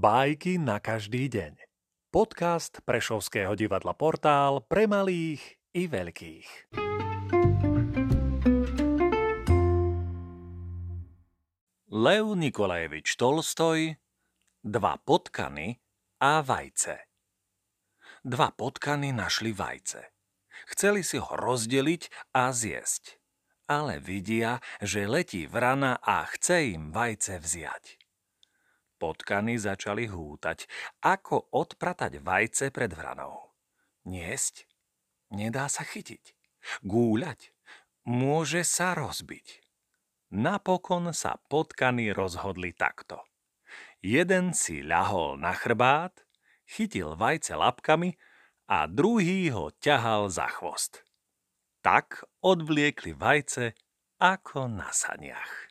Bajky na každý deň. Podcast Prešovského divadla Portál pre malých i veľkých. Lev Nikolajevič Tolstoj Dva potkany a vajce Dva potkany našli vajce. Chceli si ho rozdeliť a zjesť. Ale vidia, že letí vrana a chce im vajce vziať. Potkany začali hútať, ako odpratať vajce pred vranou. Niesť? Nedá sa chytiť. Gúľať? Môže sa rozbiť. Napokon sa potkany rozhodli takto. Jeden si ľahol na chrbát, chytil vajce labkami a druhý ho ťahal za chvost. Tak odvliekli vajce ako na saniach.